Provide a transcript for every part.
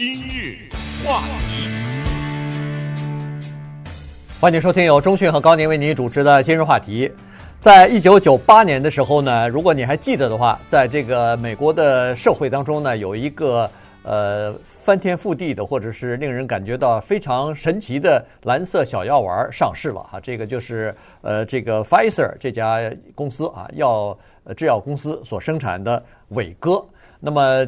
今日话题，欢迎收听由钟讯和高宁为您主持的今日话题。在一九九八年的时候呢，如果你还记得的话，在这个美国的社会当中呢，有一个呃翻天覆地的，或者是令人感觉到非常神奇的蓝色小药丸上市了哈。这个就是呃这个 Fizer 这家公司啊，药制药公司所生产的伟哥。那么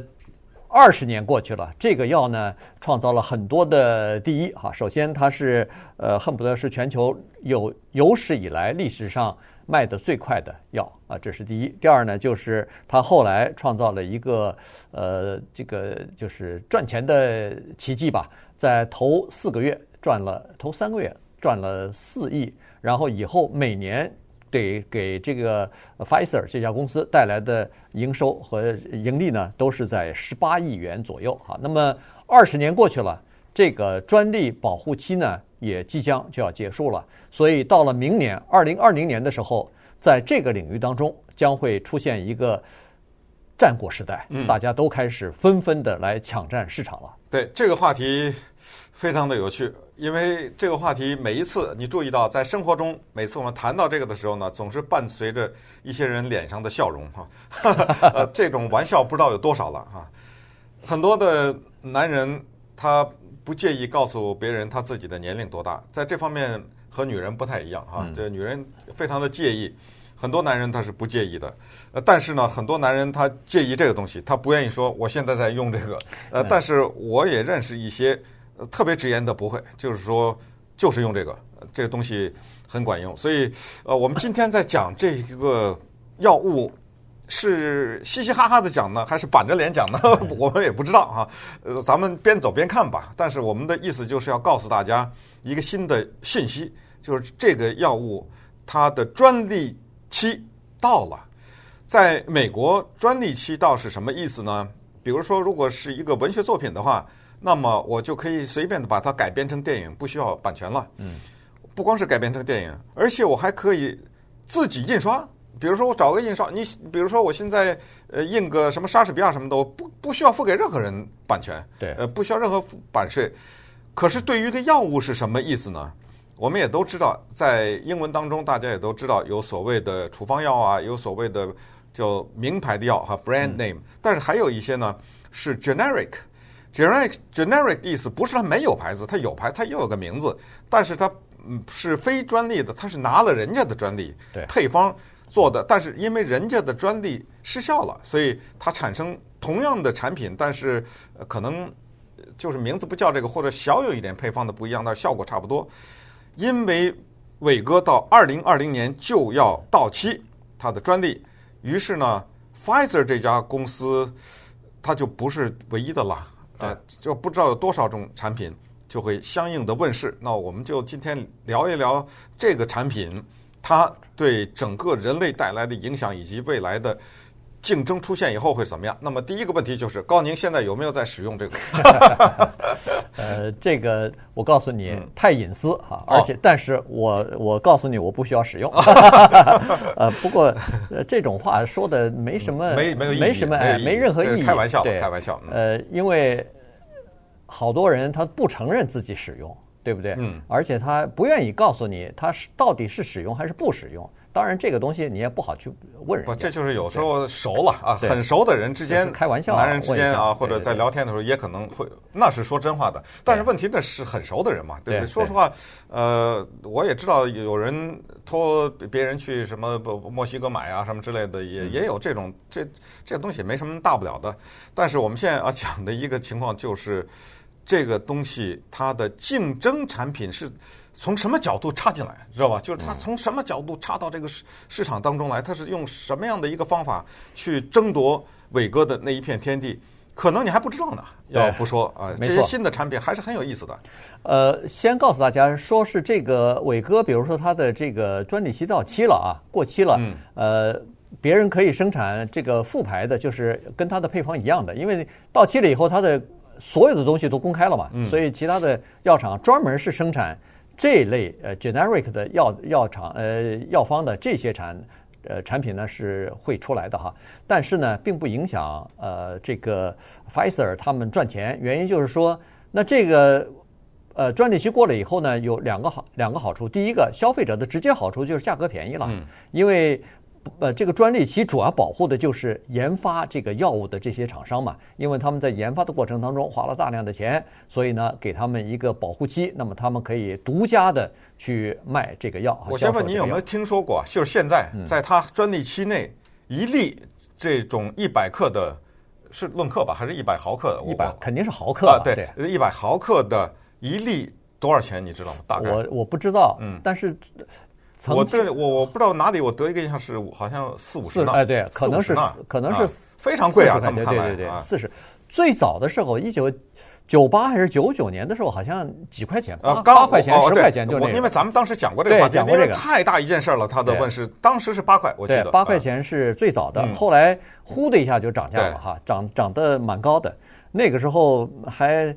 二十年过去了，这个药呢创造了很多的第一哈。首先，它是呃恨不得是全球有有史以来历史上卖的最快的药啊，这是第一。第二呢，就是它后来创造了一个呃这个就是赚钱的奇迹吧，在头四个月赚了，头三个月赚了四亿，然后以后每年。对，给这个 Pfizer 这家公司带来的营收和盈利呢，都是在十八亿元左右哈。那么二十年过去了，这个专利保护期呢，也即将就要结束了。所以到了明年二零二零年的时候，在这个领域当中将会出现一个战国时代，大家都开始纷纷的来抢占市场了。对，这个话题非常的有趣。因为这个话题，每一次你注意到，在生活中，每次我们谈到这个的时候呢，总是伴随着一些人脸上的笑容哈。呃，这种玩笑不知道有多少了哈。很多的男人他不介意告诉别人他自己的年龄多大，在这方面和女人不太一样哈。这女人非常的介意，很多男人他是不介意的。呃，但是呢，很多男人他介意这个东西，他不愿意说我现在在用这个。呃，但是我也认识一些。特别直言的不会，就是说，就是用这个，这个东西很管用。所以，呃，我们今天在讲这个药物，是嘻嘻哈哈的讲呢，还是板着脸讲呢？我们也不知道哈。呃，咱们边走边看吧。但是我们的意思就是要告诉大家一个新的信息，就是这个药物它的专利期到了。在美国，专利期到是什么意思呢？比如说，如果是一个文学作品的话。那么我就可以随便的把它改编成电影，不需要版权了。嗯，不光是改编成电影，而且我还可以自己印刷。比如说我找个印刷，你比如说我现在呃印个什么莎士比亚什么的，我不不需要付给任何人版权。对，呃不需要任何版税。可是对于一个药物是什么意思呢？我们也都知道，在英文当中大家也都知道有所谓的处方药啊，有所谓的叫名牌的药哈 brand name，嗯，但是还有一些呢是 generic。Generic generic 意思不是它没有牌子，它有牌，它又有个名字，但是它嗯是非专利的，它是拿了人家的专利，对，配方做的，但是因为人家的专利失效了，所以它产生同样的产品，但是可能就是名字不叫这个，或者小有一点配方的不一样，但是效果差不多。因为伟哥到二零二零年就要到期，他的专利，于是呢，Pfizer 这家公司它就不是唯一的了。呃，就不知道有多少种产品就会相应的问世。那我们就今天聊一聊这个产品，它对整个人类带来的影响，以及未来的竞争出现以后会怎么样。那么第一个问题就是，高宁现在有没有在使用这个？呃，这个我告诉你，太隐私哈，而且，但是我我告诉你，我不需要使用。呃，不过这种话说的没什么，没没有意义，没什么哎，没任何意义，开玩笑，对，开玩笑。呃，因为。好多人他不承认自己使用，对不对？嗯。而且他不愿意告诉你他是到底是使用还是不使用。当然，这个东西你也不好去问人。不，这就是有时候熟了啊，很熟的人之间开玩笑，男人之间啊，或者在聊天的时候也可能会，那是说真话的。但是问题那是很熟的人嘛，对不对？说实话，呃，我也知道有人托别人去什么墨西哥买啊什么之类的，也也有这种这这东西没什么大不了的。但是我们现在要讲的一个情况就是。这个东西它的竞争产品是从什么角度插进来，知道吧？就是它从什么角度插到这个市市场当中来，它是用什么样的一个方法去争夺伟哥的那一片天地？可能你还不知道呢。要不说啊，这些新的产品还是很有意思的。呃，先告诉大家，说是这个伟哥，比如说它的这个专利期到期了啊，过期了。嗯。呃，别人可以生产这个复牌的，就是跟它的配方一样的，因为到期了以后，它的。所有的东西都公开了嘛，嗯所以其他的药厂专门是生产这类呃 generic 的药药厂呃药方的这些产呃产品呢是会出来的哈，但是呢并不影响呃这个 Pfizer 他们赚钱，原因就是说，那这个呃专利期过了以后呢，有两个好两个好处，第一个消费者的直接好处就是价格便宜了，因为。呃，这个专利其主要保护的就是研发这个药物的这些厂商嘛，因为他们在研发的过程当中花了大量的钱，所以呢，给他们一个保护期，那么他们可以独家的去卖这个药。我先问你有没有听说过，就是现在在他专利期内，一粒这种一百克的，是论克吧，还是一百毫克的？一百肯定是毫克啊，对，一百毫克的一粒多少钱？你知道吗？大概我我不知道，嗯，但是。我这我我不知道哪里，我得一个印象是好像四五十呢，哎对，可能是可能是非常贵啊，他们看来对对对，四十。最早的时候，一九九八还是九九年的时候，好像几块钱，八八块钱十块钱就那个。因为咱们当时讲过这个话题，讲过这个太大一件事了，他的问世当时是八块，我记得八块钱是最早的，后来呼的一下就涨价了哈，涨涨得蛮高的。那个时候还。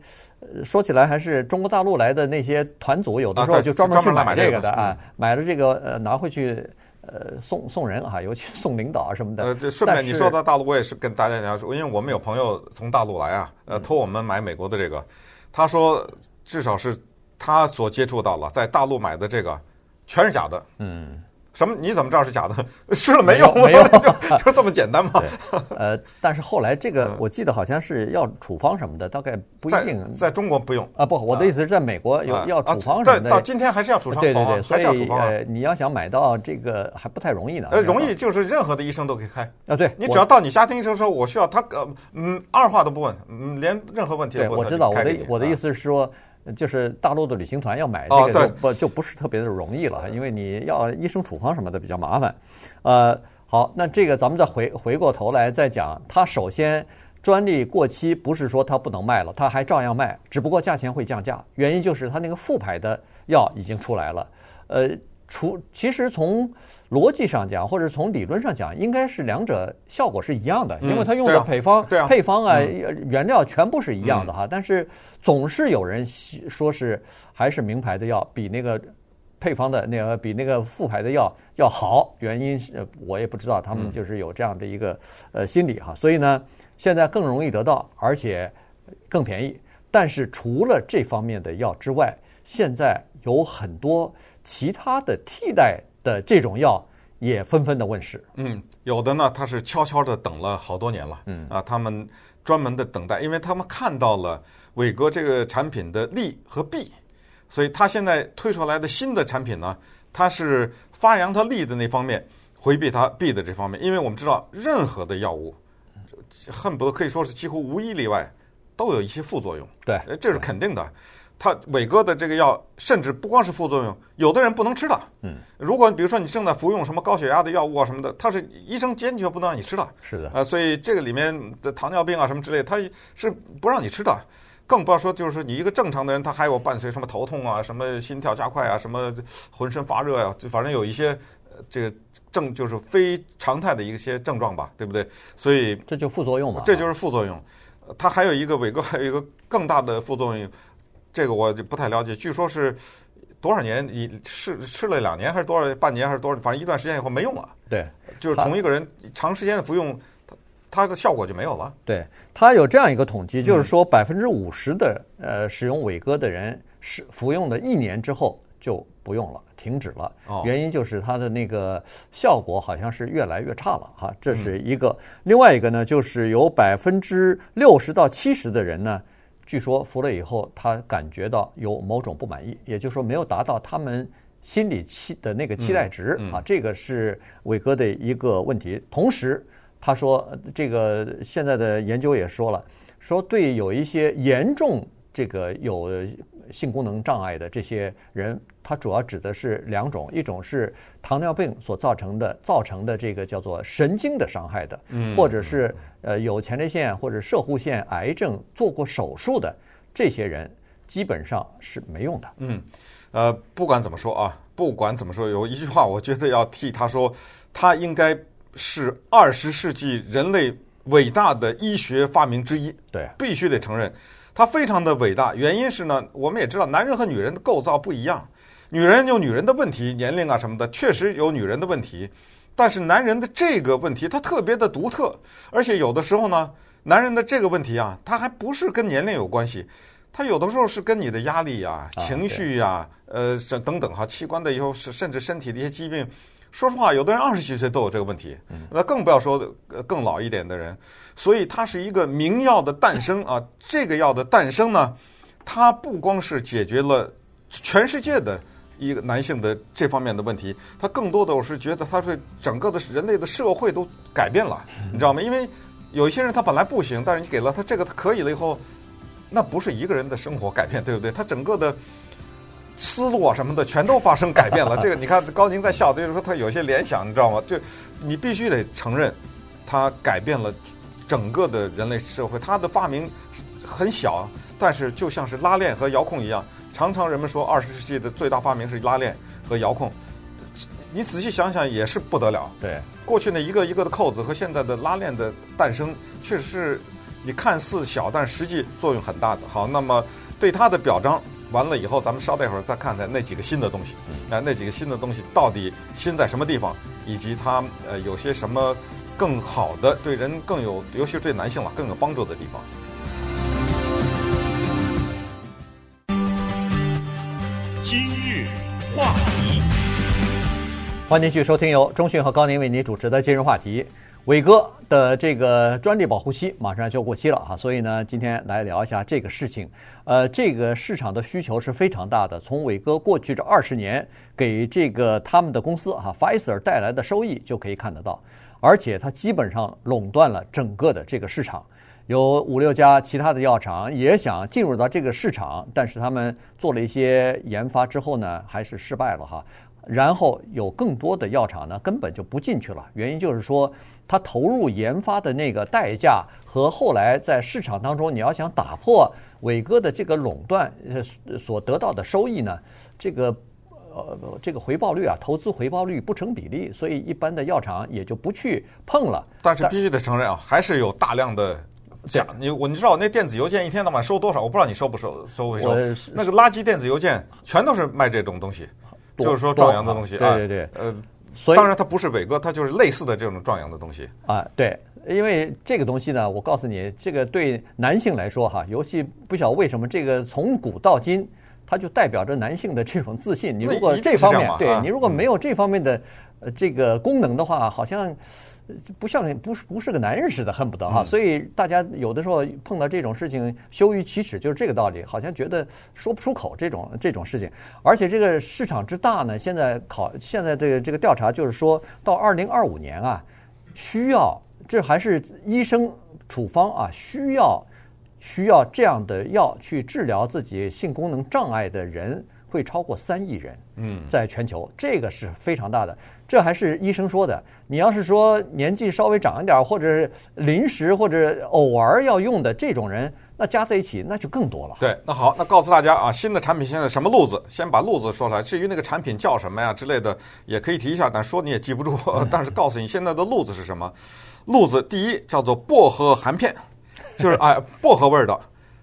说起来还是中国大陆来的那些团组，有的时候就专门去买这个的啊，买了这个呃拿回去呃送送人啊，尤其送领导啊什么的。呃，这顺便你说到大陆，我也是跟大家讲说，因为我们有朋友从大陆来啊，呃托我们买美国的这个，他说至少是他所接触到了，在大陆买的这个全是假的。嗯。什么？你怎么知道是假的？试了没用，没有，就 就这么简单吗？呃，但是后来这个，我记得好像是要处方什么的，大概不一定。在，在中国不用啊，不，我的意思是在美国有要处方什么的。到今天还是要处方，对对对，所以呃，你要想买到这个还不太容易呢。呃，容易就是任何的医生都可以开啊，对，你只要到你家庭医生说，我需要他呃嗯，二话都不问，嗯，连任何问题都不问。我知道，我的我的意思是说。就是大陆的旅行团要买这个就不就不是特别的容易了，因为你要医生处方什么的比较麻烦。呃，好，那这个咱们再回回过头来再讲，它首先专利过期不是说它不能卖了，它还照样卖，只不过价钱会降价，原因就是它那个复牌的药已经出来了。呃，除其实从逻辑上讲，或者从理论上讲，应该是两者效果是一样的，因为它用的配方、配方啊、原料全部是一样的哈，但是。总是有人说是还是名牌的药比那个配方的那个比那个副牌的药要好，原因是我也不知道，他们就是有这样的一个呃心理哈，所以呢，现在更容易得到，而且更便宜。但是除了这方面的药之外，现在有很多其他的替代的这种药也纷纷的问世。嗯，有的呢，他是悄悄的等了好多年了。嗯啊，他们专门的等待，因为他们看到了。伟哥这个产品的利和弊，所以他现在推出来的新的产品呢，它是发扬它利的那方面，回避它弊的这方面。因为我们知道，任何的药物，恨不得可以说是几乎无一例外，都有一些副作用。对，这是肯定的。他伟哥的这个药，甚至不光是副作用，有的人不能吃的。嗯，如果比如说你正在服用什么高血压的药物啊什么的，他是医生坚决不能让你吃的。是的。呃，所以这个里面的糖尿病啊什么之类，他是不让你吃的。更不要说，就是你一个正常的人，他还有伴随什么头痛啊，什么心跳加快啊，什么浑身发热呀、啊，就反正有一些这个症，就是非常态的一些症状吧，对不对？所以这就副作用嘛，这就是副作用。它还有一个伟哥，还有一个更大的副作用，这个我就不太了解。据说是多少年，你吃吃了两年还是多少半年还是多少，反正一段时间以后没用了。对，就是同一个人长时间的服用。它它的效果就没有了。对，它有这样一个统计，就是说百分之五十的呃使用伟哥的人是服用了一年之后就不用了，停止了。原因就是它的那个效果好像是越来越差了哈，这是一个。另外一个呢，就是有百分之六十到七十的人呢，据说服了以后他感觉到有某种不满意，也就是说没有达到他们心理期的那个期待值啊，这个是伟哥的一个问题。同时。他说：“这个现在的研究也说了，说对有一些严重这个有性功能障碍的这些人，他主要指的是两种，一种是糖尿病所造成的造成的这个叫做神经的伤害的，或者是呃有前列腺或者射护腺癌症做过手术的这些人，基本上是没用的。”嗯，呃，不管怎么说啊，不管怎么说，有一句话我觉得要替他说，他应该。是二十世纪人类伟大的医学发明之一，对，必须得承认，它非常的伟大。原因是呢，我们也知道，男人和女人的构造不一样，女人有女人的问题，年龄啊什么的，确实有女人的问题。但是男人的这个问题他特别的独特，而且有的时候呢，男人的这个问题啊，他还不是跟年龄有关系，他有的时候是跟你的压力呀、情绪呀、呃这等等哈，器官的以后甚至身体的一些疾病。说实话，有的人二十几岁都有这个问题，那更不要说更老一点的人。所以它是一个名药的诞生啊，这个药的诞生呢，它不光是解决了全世界的。一个男性的这方面的问题，它更多的我是觉得它是整个的人类的社会都改变了，你知道吗？因为有一些人他本来不行，但是你给了他这个他可以了以后，那不是一个人的生活改变，对不对？他整个的思路啊什么的全都发生改变了。这个你看高宁在笑，就是说他有些联想，你知道吗？就你必须得承认，他改变了整个的人类社会。他的发明很小，但是就像是拉链和遥控一样。常常人们说，二十世纪的最大发明是拉链和遥控。你仔细想想，也是不得了。对，过去那一个一个的扣子和现在的拉链的诞生，确实是你看似小，但实际作用很大的。好，那么对它的表彰完了以后，咱们稍待会儿再看看那几个新的东西。啊，那几个新的东西到底新在什么地方，以及它呃有些什么更好的，对人更有，尤其是对男性了更有帮助的地方。今日话题，欢迎继续收听由中讯和高宁为您主持的今日话题。伟哥的这个专利保护期马上就要过期了哈，所以呢，今天来聊一下这个事情。呃，这个市场的需求是非常大的。从伟哥过去这二十年给这个他们的公司哈，Pfizer 带来的收益就可以看得到，而且它基本上垄断了整个的这个市场。有五六家其他的药厂也想进入到这个市场，但是他们做了一些研发之后呢，还是失败了哈。然后有更多的药厂呢，根本就不进去了。原因就是说，他投入研发的那个代价和后来在市场当中，你要想打破伟哥的这个垄断，呃，所得到的收益呢，这个呃，这个回报率啊，投资回报率不成比例，所以一般的药厂也就不去碰了。但是必须得承认啊，还是有大量的。假你我你知道那电子邮件一天到晚收多少？我不知道你收不收收回收。那个垃圾电子邮件全都是卖这种东西，就是说壮阳的东西啊。对对对，呃，所以当然它不是伟哥，它就是类似的这种壮阳的东西啊。对，因为这个东西呢，我告诉你，这个对男性来说哈，尤其不晓得为什么这个从古到今，它就代表着男性的这种自信。你如果这方面对你如果没有这方面的呃这个功能的话，好像。不像不是不是个男人似的，恨不得哈，所以大家有的时候碰到这种事情羞于启齿，就是这个道理，好像觉得说不出口这种这种事情。而且这个市场之大呢，现在考现在这个这个调查就是说到二零二五年啊，需要这还是医生处方啊，需要需要这样的药去治疗自己性功能障碍的人会超过三亿人。嗯，在全球这个是非常大的。这还是医生说的。你要是说年纪稍微长一点，或者是临时或者偶尔要用的这种人，那加在一起那就更多了。对，那好，那告诉大家啊，新的产品现在什么路子？先把路子说出来。至于那个产品叫什么呀之类的，也可以提一下，但说你也记不住。但是告诉你现在的路子是什么？路子第一叫做薄荷含片，就是哎薄荷味儿的，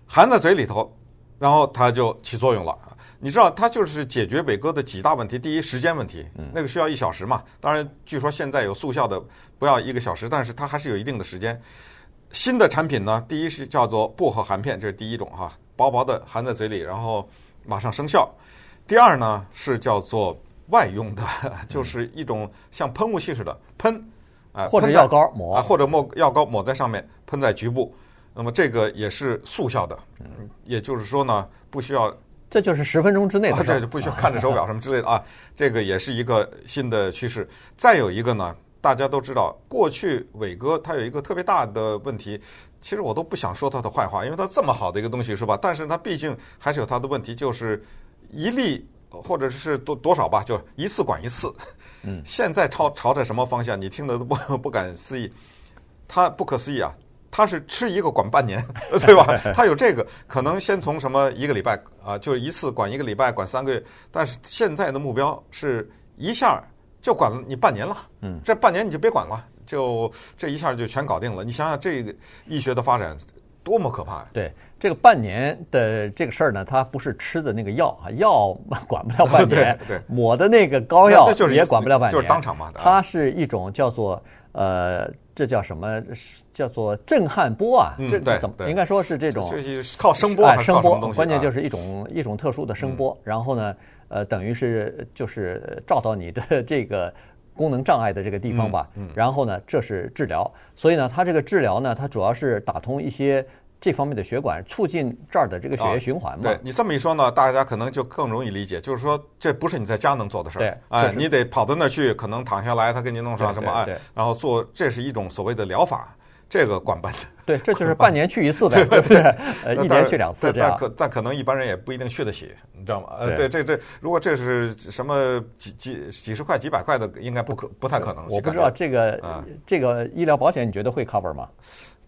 含在嘴里头，然后它就起作用了。你知道，它就是解决伟哥的几大问题。第一，时间问题，那个需要一小时嘛。当然，据说现在有速效的，不要一个小时，但是它还是有一定的时间。新的产品呢，第一是叫做薄荷含片，这是第一种哈，薄薄的含在嘴里，然后马上生效。第二呢是叫做外用的，就是一种像喷雾器似的喷，啊，或者药膏抹啊，或者抹药膏抹在上面，喷在局部。那么这个也是速效的，也就是说呢，不需要。这就是十分钟之内的，这就不需要看着手表什么之类的啊。这个也是一个新的趋势。再有一个呢，大家都知道，过去伟哥他有一个特别大的问题，其实我都不想说他的坏话，因为他这么好的一个东西是吧？但是他毕竟还是有他的问题，就是一粒或者是多多少吧，就一次管一次。嗯，现在朝朝着什么方向？你听得都不不敢思议，他不可思议啊。他是吃一个管半年，对吧？他有这个可能，先从什么一个礼拜啊，就一次管一个礼拜，管三个月。但是现在的目标是一下就管了你半年了，嗯，这半年你就别管了，就这一下就全搞定了。你想想这个医学的发展多么可怕呀！对。这个半年的这个事儿呢，它不是吃的那个药啊，药管不了半年，对，对抹的那个膏药也管不了半年，就是当场嘛。它是一种叫做呃，这叫什么？叫做震撼波啊？嗯、这怎么应该说是这种？是靠声波还是靠什么东西？声波，关键就是一种一种特殊的声波，嗯、然后呢，呃，等于是就是照到你的这个。功能障碍的这个地方吧，嗯，嗯，然后呢，这是治疗，所以呢，它这个治疗呢，它主要是打通一些这方面的血管，促进这儿的这个血液循环嘛。对，你这么一说呢，大家可能就更容易理解，就是说这不是你在家能做的事儿，对，哎，你得跑到那儿去，可能躺下来，他给你弄上什么哎，然后做，这是一种所谓的疗法。这个管办的，对，这就是 半年去一次的，对不对？呃，一年去两次这样。但可但可能一般人也不一定去得起，你知道吗？呃，对，这这，如果这是什么几几几十块、几百块的，应该不可不太可能。我不知道这个这个医疗保险，你觉得会 cover 吗？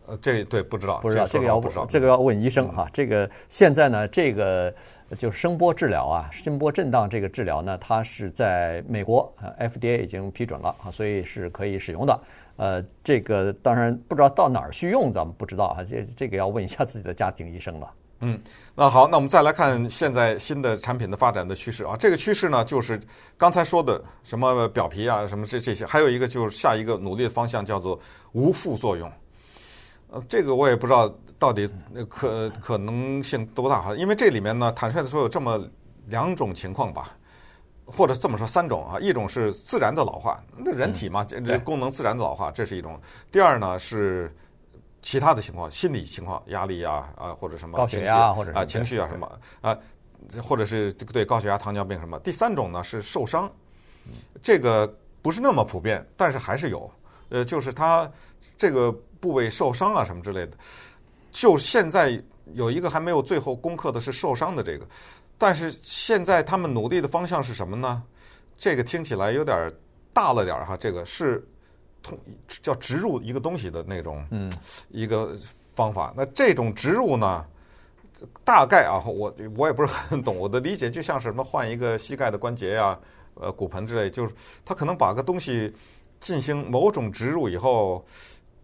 呃，这对不知道，不知道这个要问这个要问医生哈。这个现在呢，这个就是声波治疗啊，声波震荡这个治疗呢，它是在美国 FDA 已经批准了啊，所以是可以使用的。呃，这个当然不知道到哪儿去用，咱们不知道啊。这这个要问一下自己的家庭医生了。嗯，那好，那我们再来看现在新的产品的发展的趋势啊。这个趋势呢，就是刚才说的什么表皮啊，什么这这些，还有一个就是下一个努力的方向叫做无副作用。呃，这个我也不知道到底可可能性多大哈，因为这里面呢，坦率的说有这么两种情况吧。或者这么说，三种啊，一种是自然的老化，那人体嘛，这这功能自然的老化，这是一种。第二呢是其他的情况，心理情况，压力啊啊或者什么高血压或者啊情绪啊什么啊，或者是对高血压、糖尿病什么。第三种呢是受伤，这个不是那么普遍，但是还是有。呃，就是他这个部位受伤啊什么之类的，就现在有一个还没有最后攻克的是受伤的这个。但是现在他们努力的方向是什么呢？这个听起来有点大了点儿哈。这个是通叫植入一个东西的那种，嗯，一个方法。那这种植入呢，大概啊，我我也不是很懂。我的理解就像是什么换一个膝盖的关节呀，呃，骨盆之类，就是他可能把个东西进行某种植入以后。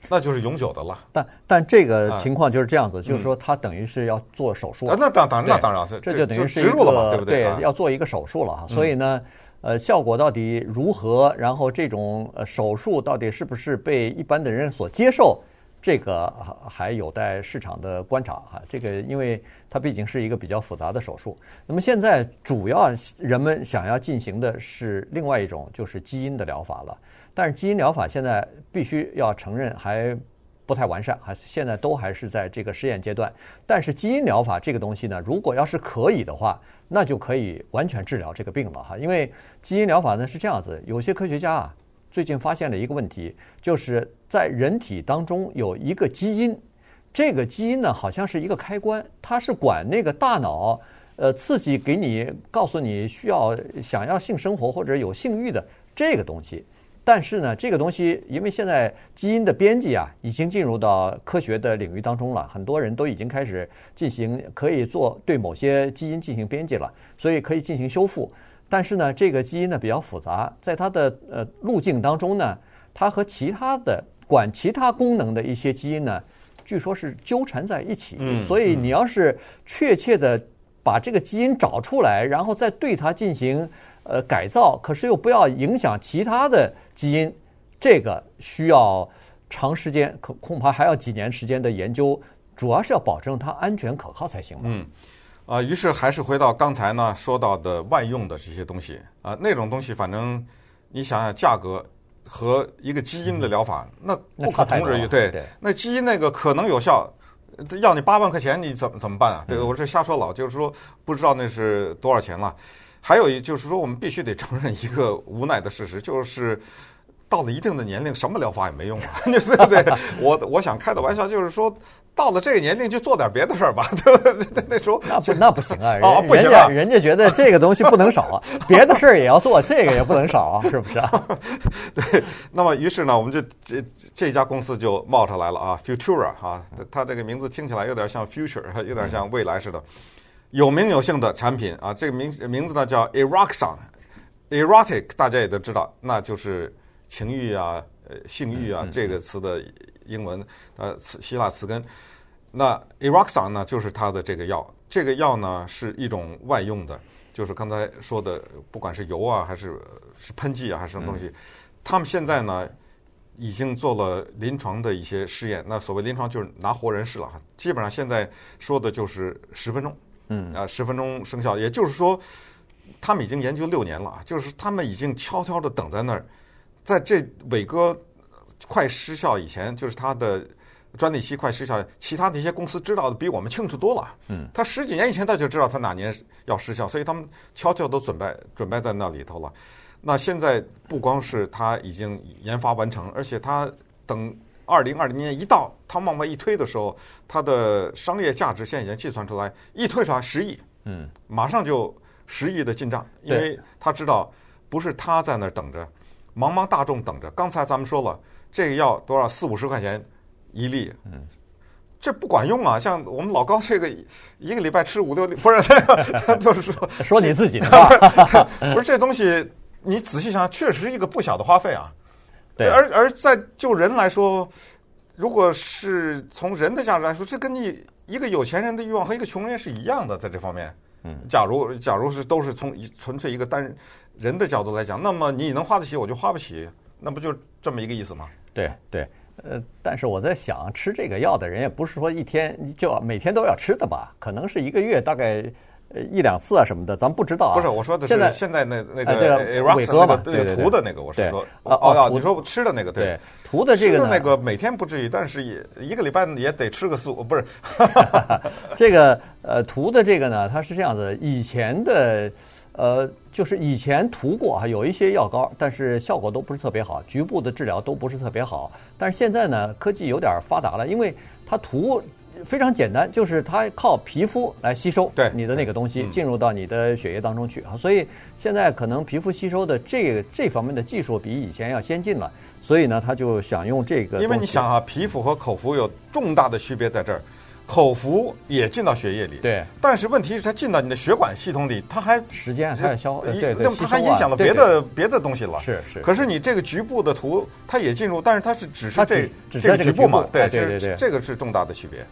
那就是永久的了，但但这个情况就是这样子，啊、就是说他等于是要做手术，啊、那当当然那当然，这就等于是植入了嘛，对不对？对，要做一个手术了哈。所以呢，呃，效果到底如何？然后这种呃手术到底是不是被一般的人所接受？这个还有待市场的观察哈。这个因为它毕竟是一个比较复杂的手术。那么现在主要人们想要进行的是另外一种，就是基因的疗法了。但是基因疗法现在必须要承认还不太完善，还现在都还是在这个试验阶段。但是基因疗法这个东西呢，如果要是可以的话，那就可以完全治疗这个病了哈。因为基因疗法呢是这样子，有些科学家啊最近发现了一个问题，就是在人体当中有一个基因，这个基因呢好像是一个开关，它是管那个大脑呃刺激给你，告诉你需要想要性生活或者有性欲的这个东西。但是呢，这个东西因为现在基因的编辑啊，已经进入到科学的领域当中了，很多人都已经开始进行可以做对某些基因进行编辑了，所以可以进行修复。但是呢，这个基因呢比较复杂，在它的呃路径当中呢，它和其他的管其他功能的一些基因呢，据说是纠缠在一起。嗯。所以你要是确切的把这个基因找出来，然后再对它进行。呃，改造，可是又不要影响其他的基因，这个需要长时间，可恐怕还要几年时间的研究，主要是要保证它安全可靠才行。嗯，啊，于是还是回到刚才呢说到的外用的这些东西啊，那种东西，反正你想想，价格和一个基因的疗法，那不可同日语。对，那基因那个可能有效，要你八万块钱，你怎么怎么办啊？对，我这瞎说老，就是说不知道那是多少钱了。还有一就是说，我们必须得承认一个无奈的事实，就是到了一定的年龄，什么疗法也没用 了，对不对？我我想开的玩笑就是说，到了这个年龄就做点别的事儿吧，对不对？那时候那不那不行啊，哦，不行啊，人家觉得这个东西不能少啊，别的事儿也要做，这个也不能少啊，是不是啊？对，那么于是呢，我们就这这家公司就冒出来了啊，Futura 啊，它这个名字听起来有点像 future，有点像未来似的。有名有姓的产品啊，这个名名字呢叫 Eroxon，erotic 大家也都知道，那就是情欲啊、呃性欲啊这个词的英文呃词希腊词根。那 Eroxon 呢，就是它的这个药，这个药呢是一种外用的，就是刚才说的，不管是油啊，还是是喷剂啊，还是什么东西，他们现在呢已经做了临床的一些试验。那所谓临床就是拿活人试了哈，基本上现在说的就是十分钟，嗯啊，十分钟生效，也就是说，他们已经研究六年了啊，就是他们已经悄悄的等在那儿，在这伟哥快失效以前，就是他的。专利期快失效，其他的一些公司知道的比我们清楚多了。嗯，他十几年以前他就知道他哪年要失效，所以他们悄悄都准备准备在那里头了。那现在不光是他已经研发完成，而且他等二零二零年一到，他往外一推的时候，他的商业价值现在已经计算出来，一推出来十亿，嗯，马上就十亿的进账，因为他知道不是他在那儿等着，茫茫大众等着。刚才咱们说了，这个药多少四五十块钱。一粒，嗯，这不管用啊！像我们老高这个一个礼拜吃五六粒，不是，就是说说你自己的话，不是这东西，你仔细想，确实是一个不小的花费啊。对，而而在就人来说，如果是从人的价值来说，这跟你一个有钱人的欲望和一个穷人是一样的，在这方面。嗯，假如假如是都是从纯粹一个单人的角度来讲，那么你能花得起，我就花不起，那不就这么一个意思吗？对对。呃，但是我在想，吃这个药的人也不是说一天就每天都要吃的吧？可能是一个月大概呃一两次啊什么的，咱们不知道啊。不是，我说的是现在那那个伟哥嘛，那个涂的那个，我是说哦哦，你说吃的那个对，涂的这个那个每天不至于，但是也一个礼拜也得吃个四五，不是。这个呃涂的这个呢，它是这样子，以前的。呃，就是以前涂过啊，有一些药膏，但是效果都不是特别好，局部的治疗都不是特别好。但是现在呢，科技有点发达了，因为它涂非常简单，就是它靠皮肤来吸收你的那个东西，进入到你的血液当中去啊。所以现在可能皮肤吸收的这个这方面的技术比以前要先进了，所以呢，他就想用这个。因为你想啊，皮肤和口服有重大的区别在这儿。口服也进到血液里，对，但是问题是它进到你的血管系统里，它还时间还要消耗，对对，那么它还影响了别的别的东西了，是是。可是你这个局部的图，它也进入，但是它是只是这这个局部嘛，对对对对，这个是重大的区别。